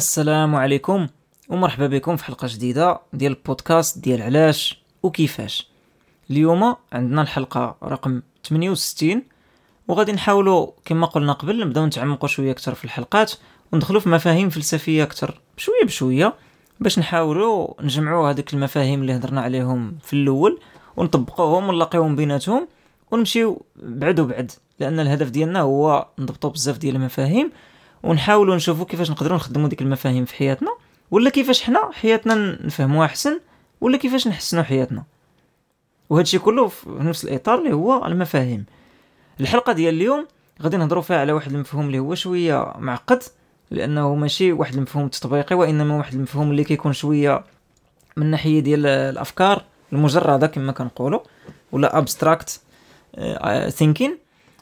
السلام عليكم ومرحبا بكم في حلقة جديدة ديال البودكاست ديال علاش وكيفاش. اليوم عندنا الحلقة رقم 68 وغادي نحاولوا كما قلنا قبل نبداو نتعمقوا شوية أكثر في الحلقات وندخلوا في مفاهيم فلسفية أكثر بشوية بشوية باش نحاولوا نجمعوا هذيك المفاهيم اللي هضرنا عليهم في الأول ونطبقوهم ونلاقيهم بيناتهم ونمشيو بعد وبعد لأن الهدف ديالنا هو نضبطوا بزاف ديال المفاهيم ونحاولوا نشوفوا كيفاش نقدروا نخدموا ديك المفاهيم في حياتنا ولا كيفاش حنا حياتنا نفهموها أحسن ولا كيفاش نحسنوا حياتنا. وهذا الشيء كله في نفس الإطار اللي هو المفاهيم. الحلقة ديال اليوم غادي نهضروا فيها على واحد المفهوم اللي هو شوية معقد لأنه ماشي واحد المفهوم تطبيقي وإنما واحد المفهوم اللي كيكون شوية من ناحية ديال الأفكار المجردة كما كنقولوا ولا ابستراكت ثينكين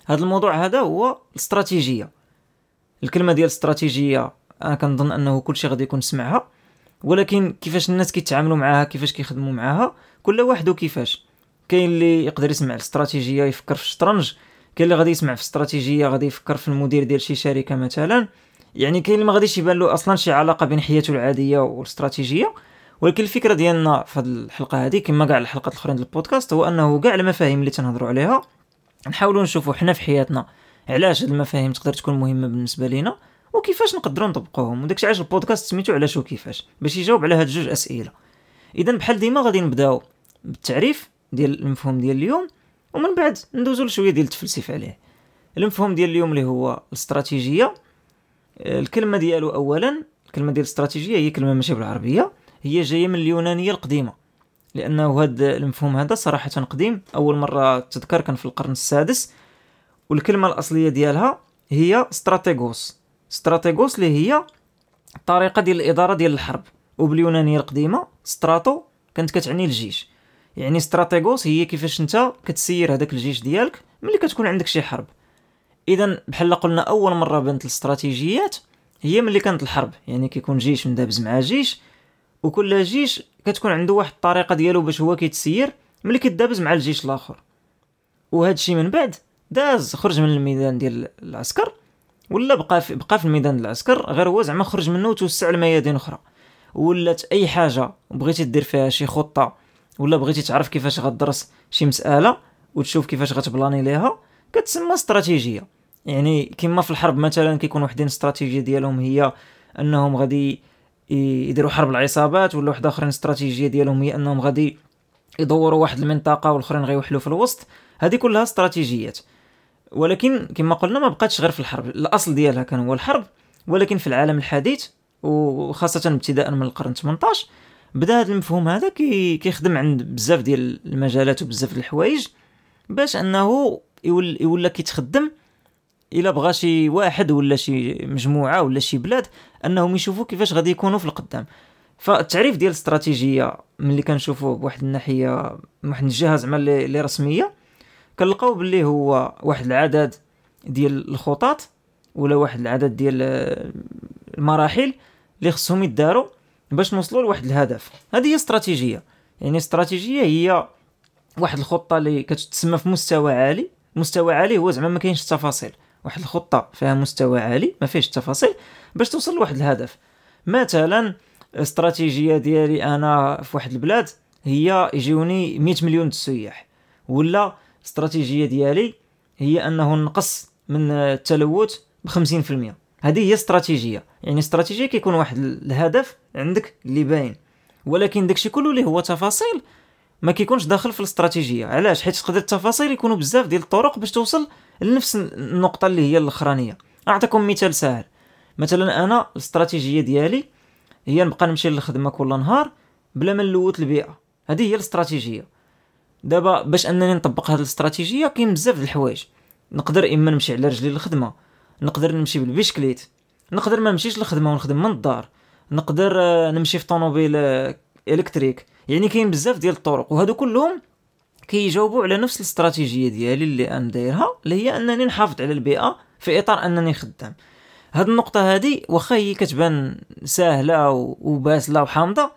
هذا الموضوع هذا هو الاستراتيجية. الكلمة ديال استراتيجية أنا كنظن أنه كل شيء غادي يكون سمعها. ولكن كيفاش الناس كيتعاملوا معاها كيفاش كيخدموا معاها كل واحد وكيفاش. كاين اللي يقدر يسمع الاستراتيجية يفكر في الشطرنج. كاين اللي غادي يسمع في استراتيجيه غادي يفكر في المدير ديال شي شركة مثلا. يعني كاين اللي ما غاديش يبان له أصلا شي علاقة بين حياته العادية والاستراتيجية. ولكن الفكرة ديالنا في هذه الحلقة هذه كما كاع الحلقات الأخرين ديال البودكاست هو أنه كاع المفاهيم اللي تنهضروا عليها نحاولوا نشوفوا حنا في حياتنا علاش هاد المفاهيم تقدر تكون مهمة بالنسبة لينا؟ وكيفاش نقدروا نطبقوهم؟ وداكشي علاش البودكاست سميتو علاش وكيفاش؟ باش يجاوب على هاد جوج أسئلة. اذا بحال ديما غادي نبداو بالتعريف ديال المفهوم ديال اليوم ومن بعد ندوزو لشوية ديال التفلسف عليه. المفهوم ديال اليوم اللي هو الاستراتيجية. الكلمة ديالو اولا الكلمة ديال الاستراتيجية هي كلمة ماشي بالعربية هي جاية من اليونانية القديمة. لأنه هذا المفهوم هذا صراحة قديم. أول مرة تذكر كان في القرن السادس. والكلمة الأصلية ديالها هي استراتيغوس استراتيغوس اللي هي الطريقة ديال الإدارة ديال الحرب. وباليونانية القديمة ستراتو كانت كتعني الجيش. يعني استراتيغوس هي كيفاش أنت كتسير هذاك الجيش ديالك ملي كتكون عندك شي حرب. اذا بحال قلنا أول مرة بنت الاستراتيجيات هي ملي كانت الحرب. يعني كيكون جيش مدابز مع جيش وكل جيش كتكون عنده واحد الطريقة ديالو باش هو كيتسير ملي كيدابز مع الجيش الآخر. وهذا الشيء من بعد داز خرج من الميدان ديال العسكر ولا بقى في بقى في الميدان العسكر غير هو زعما خرج منه وتوسع لميادين أخرى. ولات أي حاجة بغيتي دير فيها شي خطة ولا بغيتي تعرف كيفاش غدرس شي مسألة وتشوف كيفاش غتبلاني ليها كتسمى استراتيجية. يعني كما في الحرب مثلا كيكون وحدين استراتيجية ديالهم هي أنهم غادي يديروا حرب العصابات ولا واحدة آخرين استراتيجية ديالهم هي أنهم غادي يدوروا واحد المنطقة والآخرين غيوحلوا في الوسط. هذه كلها استراتيجيات. ولكن كما قلنا ما بقاتش غير في الحرب. الأصل ديالها كان هو الحرب ولكن في العالم الحديث وخاصة ابتداء من القرن 18 بدا هذا المفهوم هذا كي كيخدم عند بزاف ديال المجالات وبزاف ديال الحوايج باش أنه يول يولى كيتخدم إلا بغى شي واحد ولا شي مجموعة ولا شي بلاد أنهم يشوفوا كيفاش غادي يكونوا في القدام. فالتعريف ديال الاستراتيجية ملي كنشوفوه بواحد الناحية واحد الجهة زعما اللي رسمية كنلقاو باللي هو واحد العدد ديال الخطط ولا واحد العدد ديال المراحل اللي خصهم يداروا باش نوصلوا لواحد الهدف. هذه هي استراتيجية. يعني استراتيجية هي واحد الخطة اللي كتسمى في مستوى عالي. مستوى عالي هو زعما ما كاينش التفاصيل. واحد الخطة فيها مستوى عالي ما فيش التفاصيل باش توصل لواحد الهدف. مثلا استراتيجية ديالي أنا في واحد البلاد هي يجيوني 100 مليون السياح ولا استراتيجية ديالي هي أنه نقص من التلوث ب 50% هذه هي استراتيجية. يعني استراتيجية كيكون واحد الهدف عندك اللي باين. ولكن داكشي كله اللي هو تفاصيل ما كيكونش داخل في الاستراتيجية. علاش؟ حيت تقدر التفاصيل يكونوا بزاف ديال الطرق باش توصل لنفس النقطة اللي هي الأخرانية. أعطيكم مثال سهل. مثلا أنا الاستراتيجية ديالي هي نبقى نمشي للخدمة كل نهار بلا ما نلوث البيئة. هذه هي الاستراتيجية. دابا باش انني نطبق هذه الاستراتيجية كاين بزاف د الحوايج. نقدر اما نمشي على رجلي للخدمة نقدر نمشي بالبيشكليت نقدر ما نمشيش للخدمة ونخدم من الدار نقدر آه، نمشي في طوموبيل آه، إلكتريك. يعني كاين بزاف ديال الطرق وهادو كلهم كيجاوبوا على نفس الاستراتيجية ديالي اللي أنا دايرها اللي هي أنني نحافظ على البيئة في إطار أنني خدام. هاد النقطة هذه واخا هي كتبان ساهلة وباسلة وحامضة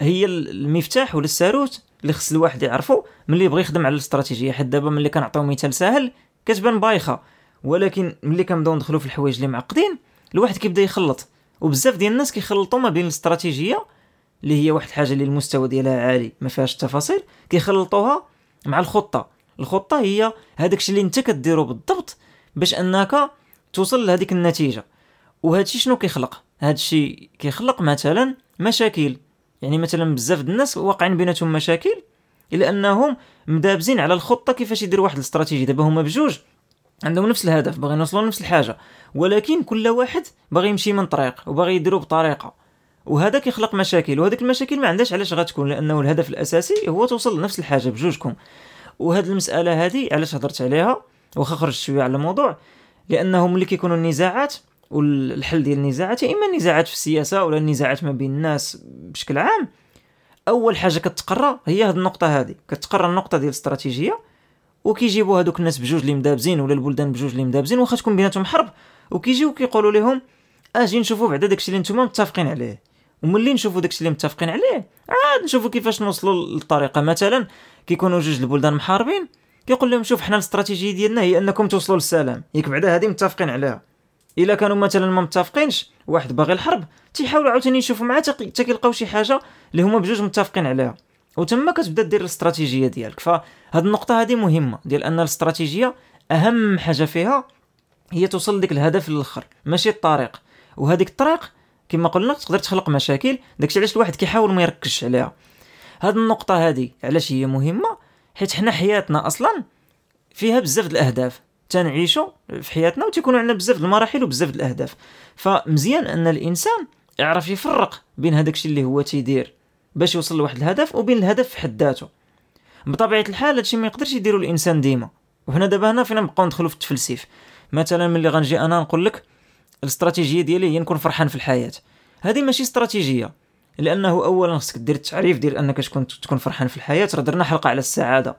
هي المفتاح ولا الساروت اللي خص الواحد يعرفو ملي يبغي يخدم على الاستراتيجية. حيت دابا ملي كنعطيو مثال ساهل كتبان بايخة. ولكن ملي كنبداو ندخلو في الحوايج اللي معقدين الواحد كيبدا يخلط. وبزاف ديال الناس كيخلطوا ما بين الاستراتيجية اللي هي واحد الحاجة اللي المستوى ديالها عالي ما فيهاش التفاصيل كيخلطوها مع الخطة. الخطة هي هذاك الشيء اللي انت كديرو بالضبط باش انك توصل لهذيك النتيجة. وهذا الشيء شنو كيخلق؟ هذا الشيء كيخلق مثلا مشاكل. يعني مثلا بزاف الناس واقعين بيناتهم مشاكل إلا أنهم مدابزين على الخطة كيفاش يديروا واحد الاستراتيجية. دابا هما بجوج عندهم نفس الهدف باغي يوصلوا لنفس الحاجة ولكن كل واحد باغي يمشي من طريق وباغي يديروا بطريقة. وهذا كيخلق مشاكل وهذيك المشاكل ما عندهاش علاش غتكون لأنه الهدف الأساسي هو توصل لنفس الحاجة بجوجكم. وهاد المسألة هذه علاش هضرت عليها؟ واخا خرجت شوية على الموضوع لأنه ملي كيكونوا النزاعات والحل ديال النزاعات يا إما النزاعات في السياسة ولا النزاعات ما بين الناس بشكل عام. أول حاجة كتقرا هي هاد النقطة هذه كتقرا النقطة ديال الاستراتيجية وكيجيبوا هذوك الناس بجوج اللي مدابزين ولا البلدان بجوج اللي مدابزين واخا تكون بيناتهم حرب. وكيجيو كيقولوا لهم أجي نشوفوا بعدا داكشي اللي نتوما متفقين عليه. وملي نشوفوا داكشي اللي متفقين عليه عاد نشوفوا كيفاش نوصلوا للطريقة. مثلا كيكونوا جوج البلدان محاربين كيقول لهم شوف حنا الاستراتيجية ديالنا هي أنكم توصلوا للسلام. ياك بعدا هذه متفقين عليها. إلا كانوا مثلا ما متفقينش واحد باغي الحرب تيحاولوا عاوتاني يشوفوا معاه حتى كيلقاو شي حاجة اللي هما بجوج متفقين عليها. وتما كتبدا دير الاستراتيجية ديالك. فهاد النقطة هذه مهمة ديال أن الاستراتيجية أهم حاجة فيها هي توصل لديك الهدف الأخر ماشي الطريق. وهذيك الطريق كما قلنا تقدر تخلق مشاكل داكشي علاش الواحد كيحاول ما يركزش عليها. هاد النقطة هذه علاش هي مهمة؟ حيت حنا حياتنا أصلا فيها بزاف الأهداف. تنعيشوا في حياتنا وتيكونوا عندنا بزاف المراحل وبزاف الأهداف. فمزيان أن الإنسان يعرف يفرق بين هذاك الشيء اللي هو تيدير باش يوصل لواحد الهدف وبين الهدف في حد ذاته. بطبيعة الحال هادشي ما يقدرش يديرو الإنسان ديما. وحنا دابا هنا فينا نبقاو ندخلوا في التفلسيف مثلا ملي غنجي أنا نقول لك الاستراتيجية ديالي هي نكون فرحان في الحياة. هذه ماشي استراتيجية لأنه اولا خصك دير التعريف ديال أنك تكون تكون فرحان في الحياة. راه درنا حلقة على السعادة.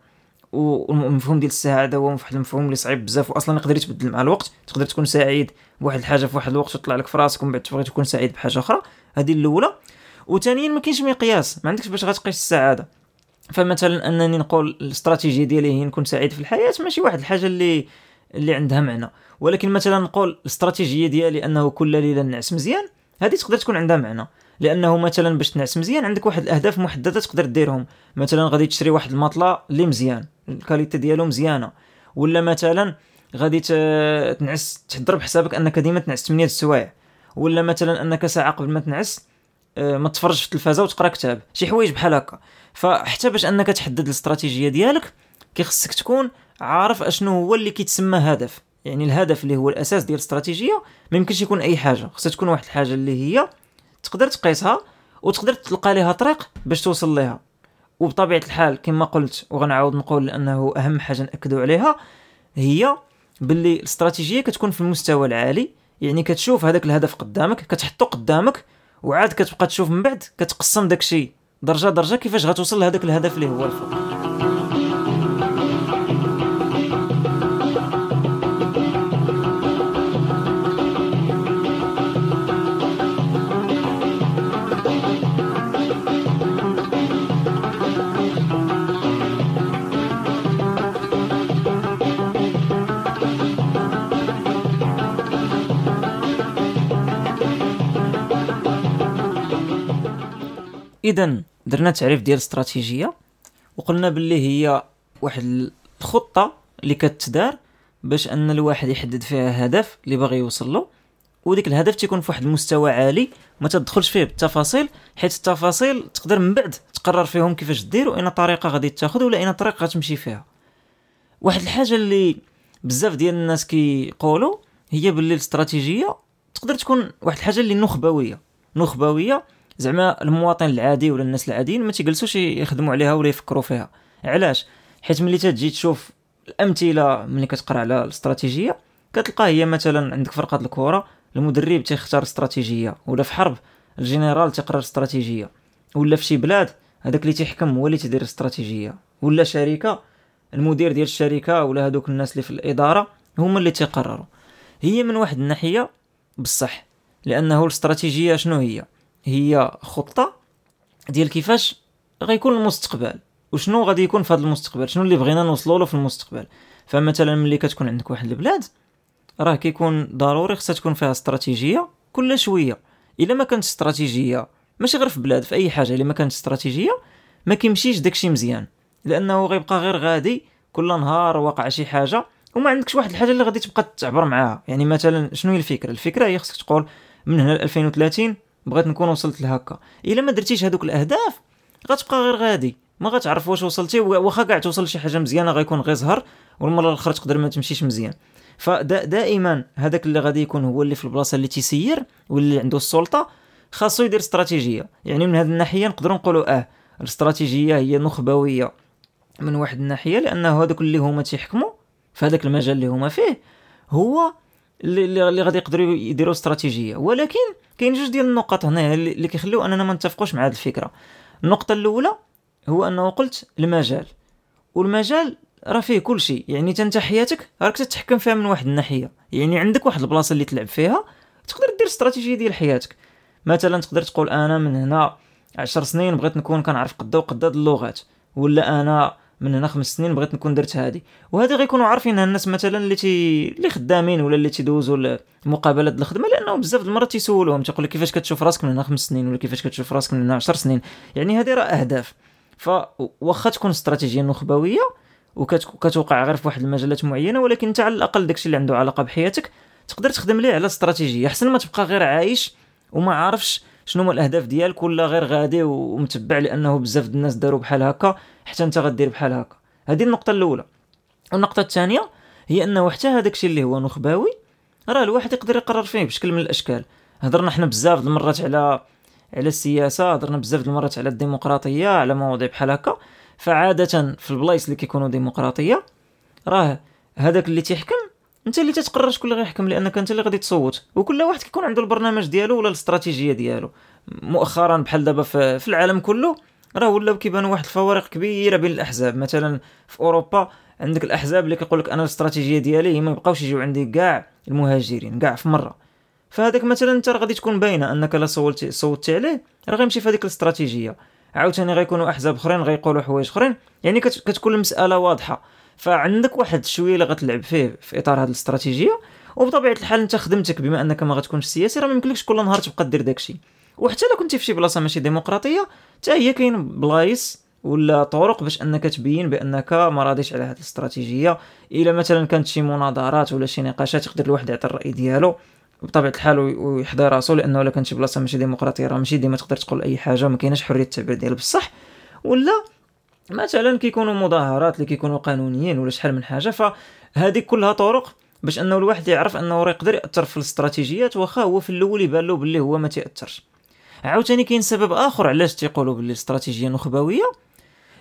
والمفهوم ديال السعاده هو واحد المفهوم اللي صعيب بزاف واصلا يقدر يتبدل مع الوقت. تقدر تكون سعيد بواحد الحاجة في واحد الوقت وتطلع لك في راسك ومن بعد تبغي تكون سعيد بحاجة أخرى. هذه الأولى. وثانيا ما كاينش مقياس ما عندكش باش غتقيس السعادة. فمثلا أنني نقول الاستراتيجية ديالي هي نكون سعيد في الحياة ماشي واحد الحاجة اللي اللي عندها معنى. ولكن مثلا نقول الاستراتيجية ديالي أنه كل ليلة نعس مزيان هذه تقدر تكون عندها معنى. لأنه مثلا باش تنعس مزيان عندك واحد الأهداف محددة تقدر ديرهم مثلا غادي تشري واحد المطلة اللي مزيان الكاليتي ديالو مزيانة. ولا مثلا غادي تنعس تحضر بحسابك أنك ديما تنعس 8 السوايع. ولا مثلا أنك ساعة قبل ما تنعس آه، ما تفرجش في التلفازة وتقرأ كتاب. شي حوايج بحال هكا. فحتى باش أنك تحدد الاستراتيجية ديالك كيخصك تكون عارف أشنو هو اللي كيتسمى هدف. يعني الهدف اللي هو الأساس ديال الاستراتيجية ما يمكنش يكون أي حاجة. خصها تكون واحد الحاجة اللي هي تقدر تقيسها وتقدر تلقى لها طريق باش توصل لها وبطبيعة الحال كما قلت وغنعاود نقول انه أهم حاجة نأكدوا عليها هي باللي الاستراتيجية كتكون في المستوى العالي يعني كتشوف هذاك الهدف قدامك كتحطه قدامك وعاد كتبقى تشوف من بعد كتقسم داكشي درجة درجة كيفاش غتوصل لهذاك الهدف اللي هو الفوق. اذا درنا تعريف ديال الاستراتيجيه وقلنا باللي هي واحد الخطة اللي كتدار باش أن الواحد يحدد فيها هدف اللي باغي يوصل له وديك الهدف تيكون في واحد المستوى عالي ما تدخلش فيه بالتفاصيل حيت التفاصيل تقدر من بعد تقرر فيهم كيفاش دير واين طريقة غادي تاخذ ولا اين طريق غتمشي فيها. واحد الحاجة اللي بزاف ديال الناس كيقولوا هي باللي الاستراتيجية تقدر تكون واحد الحاجة اللي نخبوية. نخبوية زعما المواطن العادي ولا الناس العاديين ما تيجلسوش يخدموا عليها ولا يفكروا فيها. علاش؟ حيت ملي تجي تشوف الأمثلة ملي كتقرأ على الاستراتيجية كتلقى هي مثلا عندك فرقه الكره المدرب تيختار استراتيجية ولا في حرب الجنرال تيقرر استراتيجية ولا في شي بلاد هذاك اللي تيحكم هو اللي تيدير استراتيجية ولا شركة المدير ديال الشركة ولا هذوك الناس اللي في الإدارة هما اللي تيقرروا. هي من واحد الناحية بصح لأنه الاستراتيجية شنو هي؟ هي خطة ديال كيفاش غيكون المستقبل وشنو غادي يكون في هذا المستقبل شنو اللي بغينا نوصلوا له في المستقبل. فمثلا ملي كتكون عندك واحد البلاد راه كيكون ضروري خصها تكون فيها استراتيجية كل شوية. إلا ما كانت استراتيجية ماشي غير في بلاد في أي حاجة إلا ما كانت استراتيجية ما كيمشيش داكشي مزيان. لأنه غيبقى غير غادي كل نهار وقع شي حاجة وما عندكش واحد الحاجة اللي غادي تبقى تعبر معاها. يعني مثلا شنو هي الفكرة؟ الفكرة هي خصك تقول من هنا ل 2030 بغيت نكون وصلت لهكا. إلا ما درتيش هذوك الأهداف غتبقى غير غادي. ما غتعرف واش وصلتي واخا كاع توصل لشي حاجة مزيانة غيكون غير زهر والمرة الأخرى تقدر ما تمشيش مزيان. فدائما هذاك اللي غادي يكون هو اللي في البلاصة اللي تيسير واللي عنده السلطة خاصو يدير استراتيجية. يعني من هذه الناحية نقدروا نقولوا آه الاستراتيجية هي نخبوية من واحد الناحية لأنه هذوك اللي هما تيحكموا في هذاك المجال اللي هما فيه هو اللي, اللي غادي يقدروا يديروا استراتيجية. ولكن كاين جوج ديال النقط هنا اللي كيخليو أننا ما نتفقوش مع هذه الفكرة. النقطة الأولى هو أنه قلت المجال. والمجال راه فيه كل شيء. يعني أنت حياتك راك تتحكم فيها من واحد الناحية. يعني عندك واحد البلاصة اللي تلعب فيها تقدر دير استراتيجية ديال حياتك. مثلا تقدر تقول أنا من هنا عشر سنين بغيت نكون كنعرف قدا وقدا اللغات. ولا أنا من هنا خمس سنين بغيت نكون درت هادي. وهذه غيكونوا عارفين الناس مثلا اللي تي اللي خدامين ولا اللي تيدوزوا المقابلات الخدمة لأنه بزاف المرات تيسولوهم تيقول لك كيفاش كتشوف راسك من هنا خمس سنين ولا كيفاش كتشوف راسك من هنا عشر سنين. يعني هذه راه أهداف. فواخا تكون استراتيجية نخبوية وكتوقع غير في واحد المجالات معينة ولكن انت على الأقل داكشي اللي عنده علاقة بحياتك تقدر تخدم ليه على استراتيجية. أحسن ما تبقى غير عايش وما عارفش شنو هما الأهداف ديالك ولا غير غادي ومتبع لأنه بزاف الناس داروا بحال هكا. حتى انت غدير بحال هكا. هذه النقطة الأولى. والنقطه الثانية هي أنه حتى هذاك الشيء اللي هو نخبوي راه الواحد يقدر يقرر فيه بشكل من الأشكال. هضرنا حنا بزاف المرات على على السياسة هضرنا بزاف المرات على الديمقراطية على مواضيع بحال هكا. فعادة في البلايص اللي كيكونوا ديمقراطية راه هذاك اللي تيحكم أنت اللي تتقرر شكون اللي غيحكم لأنك أنت اللي غادي تصوت. وكل واحد كيكون عنده البرنامج ديالو ولا الاستراتيجية ديالو. مؤخرا بحال دابا في العالم كله راه ولاو كيبانوا واحد الفوارق كبيرة بين الأحزاب. مثلا في أوروبا عندك الأحزاب اللي كيقول لك أنا الاستراتيجية ديالي ما يبقاوش يجيو عندي كاع المهاجرين كاع في مرة. فهذاك مثلا أنت غادي تكون باينة أنك لا صوتي صوتي عليه راه غيمشي في هذيك الاستراتيجية. عاوتاني غيكونوا أحزاب أخرين غيقولوا حوايج أخرين. يعني كتكون المسألة واضحة. فعندك واحد شوية اللي غتلعب فيه في إطار هذه الاستراتيجية وبطبيعة الحال أنت خدمتك بما أنك ما غتكونش سياسي راه ما يمكنلكش كل نهار تبقى دير داكشي. وحتى لو كنتي في شي بلاصة ماشي ديمقراطية حتى هي كاين بلايص ولا طرق باش أنك تبين بأنك ما راضيش على هذه الاستراتيجية. إلا مثلا كانت شي مناظرات ولا شي نقاشات يقدر الواحد يعطي الرأي ديالو بطبيعة الحال ويحضر راسو لأنه إلا كانت شي بلاصة ماشي ديمقراطية راه ماشي ديما تقدر تقول أي حاجة ما كايناش حرية التعبير ديال بصح. ولا مثلا كيكونوا مظاهرات اللي كيكونوا قانونيين ولا شحال من حاجة فهذه كلها طرق باش أنه الواحد يعرف أنه راه يقدر يأثر في الاستراتيجيات وأخا هو في الأول يبان له باللي هو ما تاثرش عاوتاني كاين سبب آخر علاش تيقولوا باللي الاستراتيجية نخبويه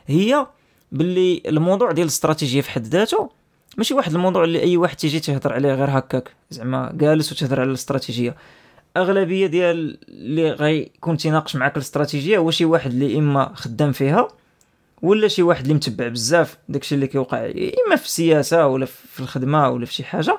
هي باللي الموضوع ديال الاستراتيجية في حد ذاته ماشي واحد الموضوع اللي أي واحد تيجي تهضر عليه غير هكاك زعما جالس وتهضر على الاستراتيجية. أغلبية ديال اللي غيكون تيناقش معاك الاستراتيجية هو شي واحد اللي إما خدام فيها ولا شي واحد اللي متبع بزاف داكشي اللي كيوقع إما في السياسة ولا في الخدمة ولا في شي حاجة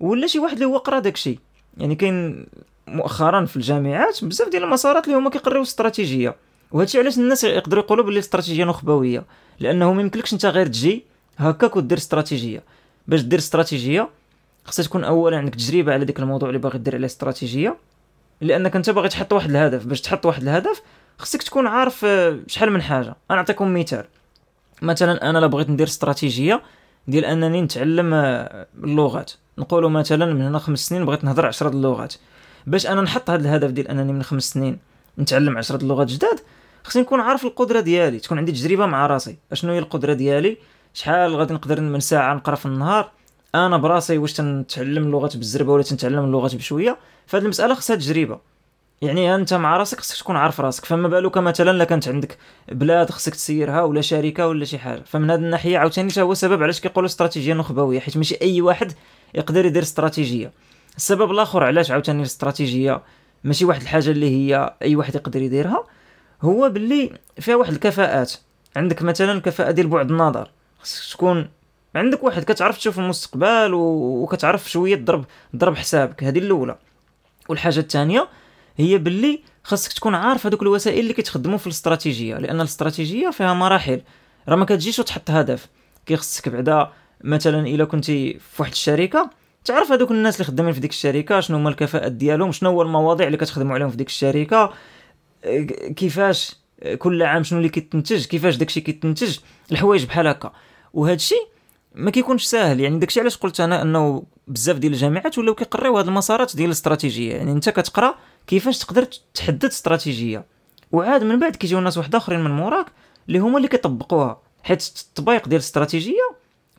ولا شي واحد اللي هو قرا داكشي. يعني كاين مؤخرا في الجامعات بزاف ديال المسارات اللي هما كيقريو استراتيجية وهادشي علاش الناس يقدروا يقولوا باللي الاستراتيجيه نخبوية لأنه ما يمكنلكش أنت غير تجي هكاك ودير استراتيجية. باش دير استراتيجية خصها تكون اولا عندك تجربة على ديك الموضوع اللي باغي دير عليه استراتيجية لأنك أنت باغي تحط واحد الهدف. باش تحط واحد الهدف خصك تكون عارف آه، شحال من حاجة. أنا نعطيكم مثال. مثلا أنا لا بغيت ندير استراتيجية ديال أنني نتعلم آه، اللغات. نقولوا مثلا من هنا خمس سنين بغيت نهضر عشرة اللغات. باش أنا نحط هذا الهدف ديال أنني من خمس سنين نتعلم عشرة اللغات جداد خصني نكون عارف القدرة ديالي تكون عندي تجربة مع راسي. أشنو هي القدرة ديالي؟ شحال غادي نقدر من ساعة نقرأ في النهار؟ أنا براسي واش تنتعلم اللغات بالزربة ولا تنتعلم اللغات بشوية؟ فهاد المسألة خصها تجربة. يعني أنت مع راسك خصك تكون عارف راسك. فما بالك مثلا لا كانت عندك بلاد خصك تسيرها ولا شركة ولا شي حاجة. فمن هذه الناحية عاوتاني هو السبب علاش كيقولوا استراتيجية نخبوية حيت ماشي أي واحد يقدر يدير استراتيجية. السبب الآخر علاش عاوتاني الاستراتيجية؟ ماشي واحد الحاجة اللي هي أي واحد يقدر يديرها هو باللي فيها واحد الكفاءات. عندك مثلا الكفاءه ديال بعد النظر. خصك تكون عندك واحد كتعرف تشوف المستقبل وكتعرف شوية تضرب تضرب حسابك. هذه الأولى. والحاجة الثانية هي باللي خاصك تكون عارف هذوك الوسائل اللي كتخدموا في الاستراتيجية. لأن الاستراتيجية فيها مراحل. راه ما كتجيش وتحط هدف. كيخصك بعدا مثلا إلا كنتي في واحد الشركة تعرف هذوك الناس اللي خدامين في ديك الشركة شنو هما الكفاءات ديالهم شنو هو المواضيع اللي كتخدموا عليهم في ديك الشركة آه، كيفاش آه، كل عام شنو اللي كيتنتج كيفاش داكشي كيتنتج الحوايج بحال هكا. وهذا الشيء ما كيكونش ساهل. يعني داكشي علاش قلت أنا أنه بزاف ديال الجامعات ولاو كيقريو هاد المسارات ديال الاستراتيجية. يعني أنت كتقرأ كيفاش تقدر تحدد استراتيجية. وعاد من بعد كيجيو ناس واحد آخرين من موراك اللي هما اللي كيطبقوها. حيت التطبيق ديال الاستراتيجية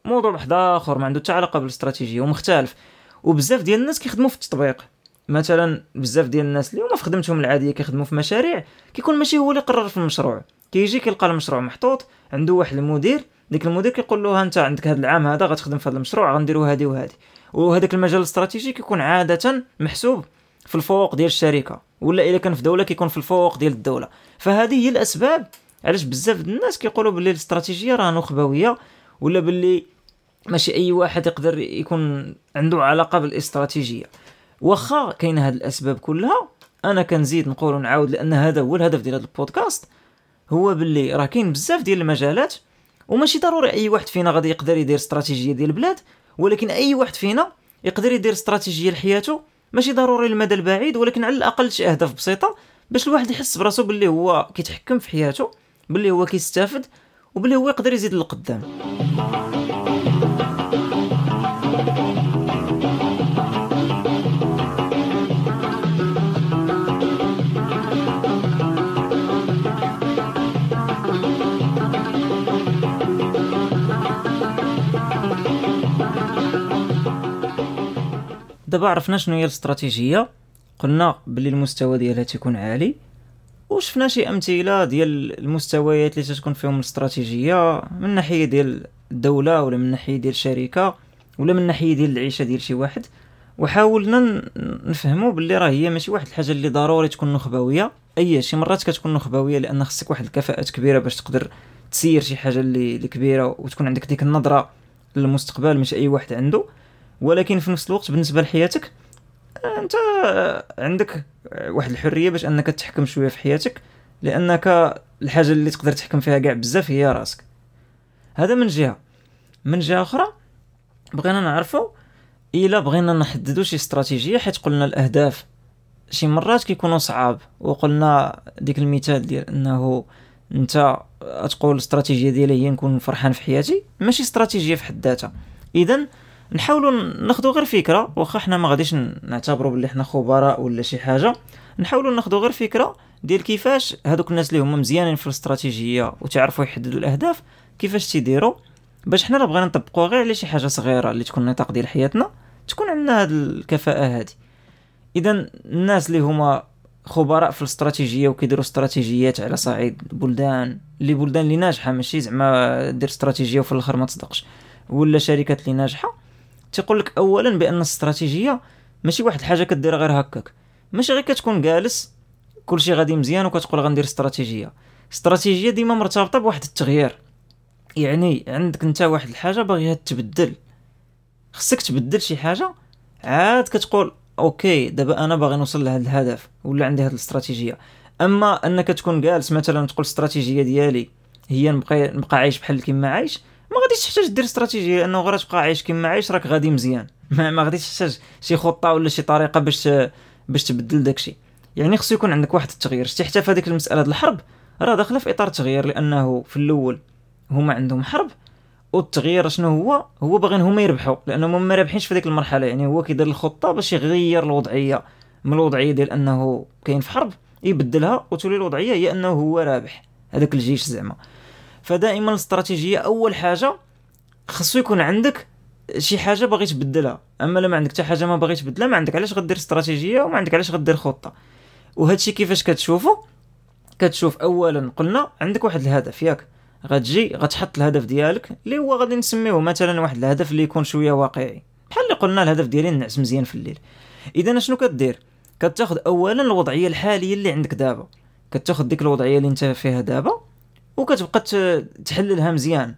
موضوع واحد آخر ما عنده حتى علاقة بالاستراتيجية ومختلف. وبزاف ديال الناس كيخدموا في التطبيق. مثلا بزاف ديال الناس اللي هما في خدمتهم العادية كيخدموا في مشاريع كيكون ماشي هو اللي قرر في المشروع. كيجي كيلقى المشروع محطوط عنده واحد المدير ديك المدير كيقول له أنت عندك هذا العام هذا غتخدم في هذا المشروع غنديروا هذه وهذه وهذاك المجال الاستراتيجي كيكون عادة محسوب في الفوق ديال الشركة ولا إلا كان في دولة كيكون في الفوق ديال الدولة. فهذه هي الأسباب علاش بزاف الناس كيقولوا باللي الاستراتيجية راه نخبويه ولا باللي ماشي أي واحد يقدر يكون عنده علاقة بالاستراتيجية. واخا كاين هاد الأسباب كلها أنا كنزيد نقول ونعاود لأن هذا هو الهدف ديال هذا البودكاست. هو باللي راه كاين بزاف ديال المجالات وماشي ضروري أي واحد فينا غادي يقدر يدير استراتيجية ديال البلاد ولكن أي واحد فينا يقدر يدير استراتيجية لحياته ماشي ضروري المدى البعيد ولكن على الأقل شي اهداف بسيطة باش الواحد يحس براسو باللي هو كيتحكم في حياته باللي هو كيستافد وباللي هو يقدر يزيد للقدام. دابا عرفنا شنو هي الاستراتيجية. قلنا بلي المستوى ديالها تيكون عالي. وشفنا شي أمثلة ديال المستويات اللي تكون فيهم الاستراتيجية من ناحية ديال الدولة ولا من ناحية ديال الشركة ولا من ناحية ديال العيشة ديال شي واحد. وحاولنا نفهموا باللي راه هي ماشي واحد الحاجة اللي ضروري تكون نخبوية. أي شي مرات كتكون نخبوية لأن خصك واحد الكفاءات كبيرة باش تقدر تسير شي حاجة اللي كبيرة وتكون عندك ديك النظرة للمستقبل مش أي واحد عنده. ولكن في نفس الوقت بالنسبة لحياتك أنت عندك واحد الحرية باش أنك تحكم شوية في حياتك لأنك الحاجة اللي تقدر تحكم فيها كاع بزاف هي راسك. هذا من جهة. من جهة أخرى بغينا نعرفوا إلا بغينا نحددوا شي استراتيجية حيت قلنا الأهداف شي مرات كيكونوا صعاب وقلنا ديك المثال ديال أنه أنت تقول الاستراتيجية ديالي هي نكون فرحان في حياتي ماشي استراتيجية في حد ذاتها. اذا نحاولوا ناخذوا غير فكرة واخا حنا ما غاديش نعتبروا بلي حنا خبراء ولا شي حاجة. نحاولوا ناخذوا غير فكرة ديال كيفاش هذوك الناس اللي هما مزيانين في الاستراتيجية وتعرفوا يحددوا الأهداف كيفاش تيديروا. باش حنا بغينا نطبقوا غير على شي حاجة صغيرة اللي تكون نطاق ديال حياتنا تكون عندنا هذه الكفاءة هذه اذا الناس اللي هما خبراء في الاستراتيجية وكيديروا استراتيجيات على صعيد بلدان اللي بلدان اللي ناجحة ماشي زعما دير استراتيجية وفي الآخر ما تصدقش ولا شركات اللي ناجحة تيقول لك اولا بأن الاستراتيجية ماشي واحد الحاجة كديرها غير هكاك. ماشي غير كتكون جالس كلشي غادي مزيان وكتقول غندير استراتيجية. استراتيجية ديما مرتبطة بواحد التغيير. يعني عندك أنت واحد الحاجة باغيها تبدل. خصك تبدل شي حاجة عاد كتقول okay دابا أنا باغي نوصل لهذا الهدف ولا عندي هذه الاستراتيجية. أما أنك تكون جالس مثلا تقول الاستراتيجيه ديالي هي نبقى نبقى عايش بحال كيما عايش ما غاديش تحتاج دير استراتيجية لأنه غير تبقى عايش كما عايش راك غادي مزيان. ما, ما غاديش تحتاج شي خطة ولا شي طريقة باش باش تبدل داكشي. يعني خصو يكون عندك واحد التغيير. شتي حتى في هذيك المسألة الحرب راه داخلة في إطار التغيير لأنه في الأول هما عندهم حرب والتغيير شنو هو؟ هو باغيين هما يربحوا لأنهم ما رابحينش في ديك المرحلة. يعني هو كيدير الخطة باش يغير الوضعية من الوضعية ديال أنه كاين في حرب يبدلها وتولي الوضعية هي أنه هو رابح. هذاك الجيش زعما. فدائما الاستراتيجية أول حاجة خصو يكون عندك شي حاجة باغي تبدلها. أما لما عندك حتى حاجة ما باغي تبدلها ما عندك علاش غدير استراتيجية وما عندك علاش غدير خطة. وهادشي كيفاش كتشوفو؟ كتشوف اولا قلنا عندك واحد الهدف ياك. غتجي غتحط الهدف ديالك اللي هو غادي نسميوه مثلا واحد الهدف اللي يكون شوية واقعي. بحال اللي قلنا الهدف ديالي نعس مزيان في الليل. إذا شنو كدير؟ كتاخذ اولا الوضعية الحالية اللي عندك دابا. كتاخذ ديك الوضعية اللي انت فيها دابا وكتبقى تحللها مزيان.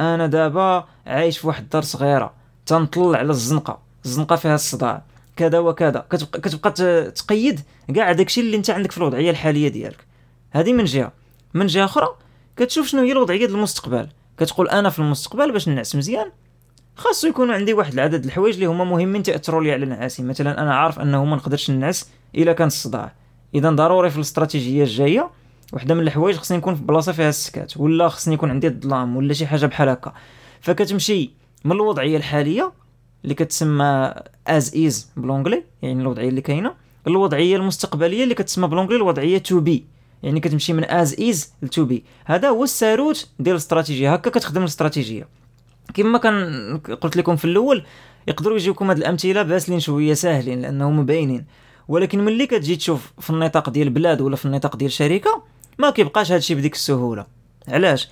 أنا دابا عايش في واحد الدار صغيرة تنطل على الزنقة. الزنقة فيها الصداع. كذا وكذا. كتبقى, كتبقى تقيد كاع داكشي اللي انت عندك في الوضعية الحالية ديالك. هذه من جهة. من جهة أخرى كتشوف شنو هي الوضعية ديال المستقبل. كتقول أنا في المستقبل باش نعس مزيان خاصو يكونوا عندي واحد العدد الحوايج اللي هما مهمين تأثروا لي على نعاسي. مثلا أنا عارف أنه ما نقدرش ننعس إلا كان الصداع. اذا ضروري في الاستراتيجية الجاية وحده من الحوايج خصني نكون في بلاصة فيها السكات ولا خصني يكون عندي الظلام ولا شي حاجة بحال هكا. فكتمشي من الوضعية الحالية اللي كتسمى as is ب l'anglais يعني الوضعية اللي كاينة الوضعية المستقبلية اللي كتسمى ب l'anglais الوضعية to be يعني كتمشي من as is ل to be هذا هو الساروت ديال الاستراتيجية. هكا كتخدم الاستراتيجية. كما كان قلت لكم في الأول يقدروا يجيوكم هاد الأمثلة باسلين شوية ساهلين لأنهم باينين ولكن ملي كتجي تشوف في النطاق ديال البلاد ولا في النطاق ديال شركة ما كيبقاش هادشي بديك السهولة. علاش؟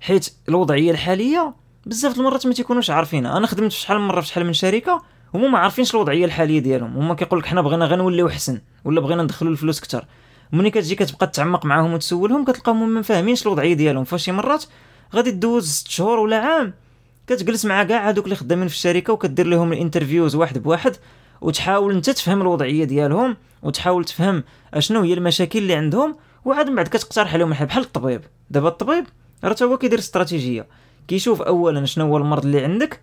حيت الوضعية الحالية بزاف المرات ما تيكونوش عارفينها أنا خدمت في شحال من مرة في شحال من شركة هما ما عارفينش الوضعية الحالية ديالهم. هما كيقول لك حنا بغينا غير نوليو حسن ولا بغينا ندخلوا الفلوس أكثر ملي كتجي كتبقى تتعمق معاهم وتسولهم كتلقاهم ما فاهمينش الوضعية ديالهم. فشي مرات غادي دوز ست شهور ولا عام كتجلس مع كاع هذوك اللي خدامين في الشركة وكدير لهم ال interviews واحد بواحد وتحاول أنت تفهم الوضعية ديالهم وتحاول تفهم أشنو هي المشاكل اللي عندهم وعاد من بعد كتقترح عليهم الحل. بحال الطبيب. دابا الطبيب راه هو كيدير استراتيجية. كيشوف اولا شنو هو المرض اللي عندك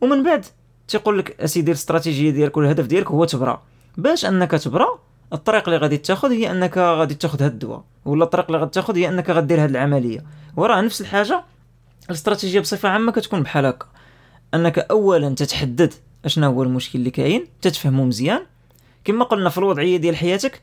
ومن بعد تيقول لك اسيدي الاستراتيجيه ديالك والهدف ديالك هو تبرا باش أنك تبرا الطريق اللي غادي تاخذ هي أنك غادي تاخذ هاد الدواء. ولا الطريق اللي غادي تاخذ هي أنك غدير هاد العملية. وراه نفس الحاجة الاستراتيجية بصفة عامة كتكون بحال هكا. أنك اولا تتحدد اشنا هو المشكل اللي كاين تتفهمو مزيان. كما قلنا في الوضعية ديال حياتك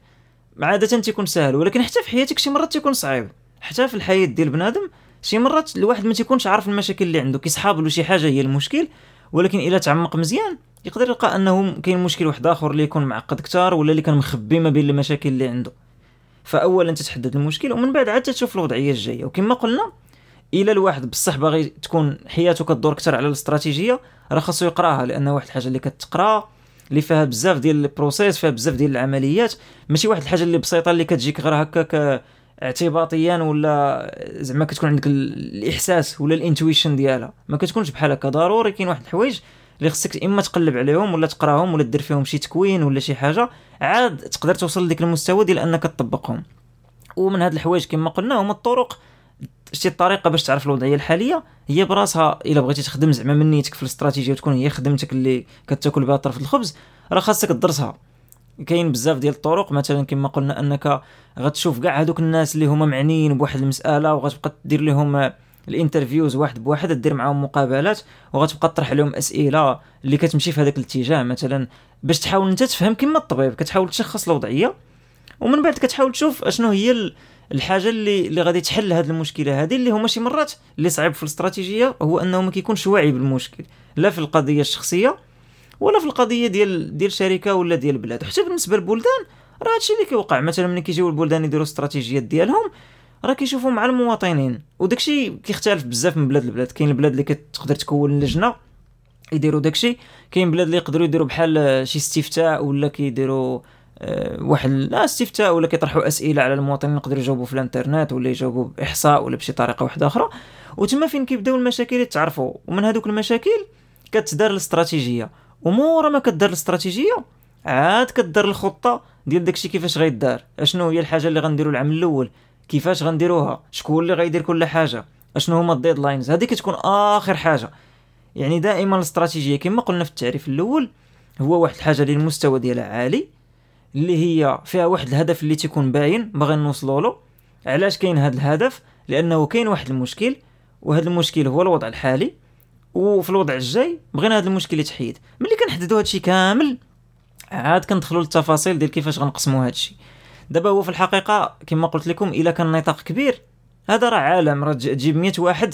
عادة تيكون سهل ولكن حتى في حياتك شي مرات تيكون صعيب. حتى في الحياة ديال بنادم شي مرات الواحد ما تيكونش عارف المشاكل اللي عنده كيصحاب له شي حاجة هي المشكل ولكن إلا تعمق مزيان يقدر يلقى أنه كاين مشكل واحد آخر اللي يكون معقد كثار ولا اللي كان مخبي ما بين المشاكل اللي عنده. فاولا تتحدد المشكل ومن بعد عاد تشوف الوضعية الجاية. وكما قلنا إلا الواحد بصح باغي تكون حياته كدور أكثر على الاستراتيجية راه خاصو يقراها لأن واحد الحاجة اللي كتقرا. اللي فيها بزاف ديال ال process فيها بزاف ديال العمليات. ماشي واحد الحاجة اللي بسيطة اللي كتجيك غير هكاك اعتباطيا ولا زعما كتكون عندك الإحساس ولا ال intuition ديالها. ما كتكونش بحال هكا. ضروري كاين واحد الحوايج اللي خصك إما تقلب عليهم ولا تقراهم ولا دير فيهم شي تكوين ولا شي حاجة. عاد تقدر توصل لديك المستوى ديال أنك تطبقهم. ومن هاد الحوايج كما قلنا هما الطرق شتي الطريقة باش تعرف الوضعية الحالية هي براسها إلا بغيتي تخدم زعما من نيتك في الاستراتيجية وتكون هي خدمتك اللي كتاكل بها طرف الخبز راه خاصك تدرسها. كاين بزاف ديال الطرق مثلا كما قلنا أنك غتشوف كاع هذوك الناس اللي هما معنيين بواحد المسألة وغتبقى دير لهم ال interviews واحد بواحد دير معاهم مقابلات وغتبقى تطرح لهم أسئلة اللي كتمشي في هذاك الاتجاه. مثلا باش تحاول أنت تفهم كما الطبيب كتحاول تشخص الوضعية ومن بعد كتحاول تشوف أشنو هي الحاجة اللي اللي غادي تحل هذه المشكلة هذه اللي هما شي مرات اللي صعيب في الاستراتيجية هو أنه ما كيكونش واعي بالمشكل لا في القضية الشخصية ولا في القضية ديال ديال شركة ولا ديال بلاد. حتى بالنسبة للبلدان راه هادشي اللي كيوقع. مثلا ملي كيجيو البلدان يديروا استراتيجيات ديالهم راه كيشوفوا مع المواطنين. وداكشي كيختلف بزاف من بلاد لبلاد. كاين البلاد اللي كتقدر تكون لجنه يديروا داكشي كاين بلاد اللي يقدروا يديروا بحال شي استفتاء ولا كيديروا واحد لا استفتاء ولا كيطرحوا أسئلة على المواطنين يقدروا يجاوبوا في الانترنت ولا يجاوبوا بإحصاء ولا بشي طريقة واحدة أخرى. وتما فين كيبداو المشاكل يتعرفوا. ومن هذوك المشاكل كتدار الاستراتيجية. ومورا ما كدار الاستراتيجية عاد كدار الخطة ديال داكشي كيفاش غيدار. أشنو هي الحاجة اللي غنديروا العام الأول؟ كيفاش غنديروها؟ شكون اللي غيدير كل حاجة؟ أشنو هما ال deadlines هذه كتكون آخر حاجة. يعني دائما الاستراتيجية كما قلنا في التعريف الأول هو واحد الحاجة اللي المستوى ديالها عالي. اللي هي فيها واحد الهدف اللي تيكون باين باغي نوصلوا له. علاش كاين هذا الهدف؟ لأنه كاين واحد المشكل وهذا المشكل هو الوضع الحالي. وفي الوضع الجاي بغينا هذا المشكل يتحيد. ملي كنحددوا هادشي كامل عاد كندخلوا للتفاصيل ديال كيفاش غنقسموا هادشي. دابا هو في الحقيقة كما قلت لكم إلا كان النطاق كبير هذا راه عالم. راه تجيب 100 واحد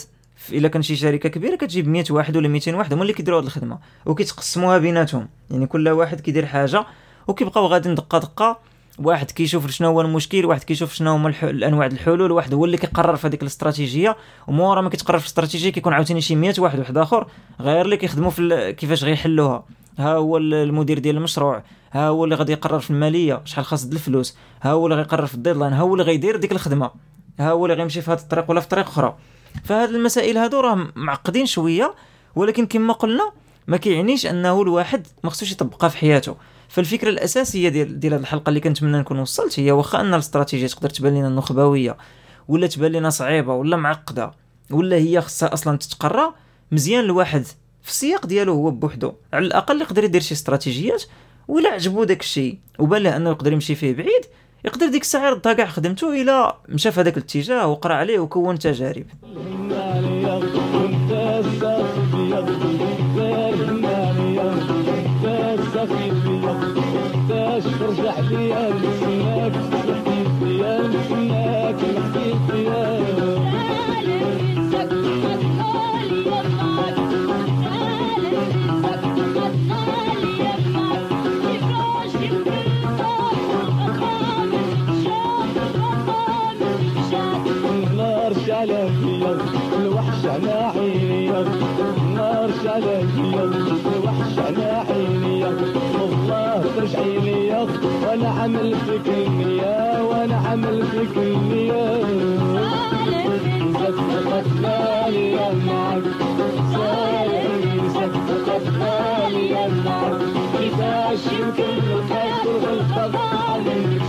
إلا كان شي شركة كبيرة كتجيب 100 واحد ولا 200 واحد هما اللي كيديروا هذه الخدمة وكيتقسموها بيناتهم. يعني كل واحد كيدير حاجة وكيبقاو غاديين دقه دقة. واحد كيشوف شنو هو المشكل واحد كيشوف شنو هما الأنواع الحلول واحد هو اللي كيقرر في هذيك الاستراتيجية. ومورا ما كيتقرر في الاستراتيجية كيكون عاوتاني شي 100 واحد واحد آخر غير اللي كيخدموا في كيفاش غيحلوها. ها هو المدير ديال المشروع ها هو اللي غادي يقرر في المالية شحال خاص الفلوس ها هو اللي غيقرر في الديدلاين ها هو اللي غيدير ديك الخدمة ها هو اللي غيمشي في هذا الطريق ولا في طريق أخرى. فهاد المسائل هادو راه معقدين شوية ولكن كما قلنا ما كيعنيش أنه الواحد ما خصوش يطبقها في حياته. فالفكرة الأساسية ديال ديال هذه الحلقة اللي كنتمنى نكون وصلت هي واخا أن الاستراتيجية تقدر تبان لنا نخبوية ولا تبان لنا صعيبة ولا معقدة ولا هي خصها أصلا تتقرا مزيان الواحد في السياق ديالو هو بوحدو. على الأقل يقدر يدير شي استراتيجيات ولا عجبو داك الشيء وبان له انه يقدر يمشي فيه بعيد يقدر ديك الساعة يردها كاع خدمته إلى مشى في هذاك الاتجاه وقرأ عليه وكون تجارب. ترجع لي عملت كل وأنا عملت كمية صفقت بالي معك كيفاش يمكن نفكر بالخطأ عليك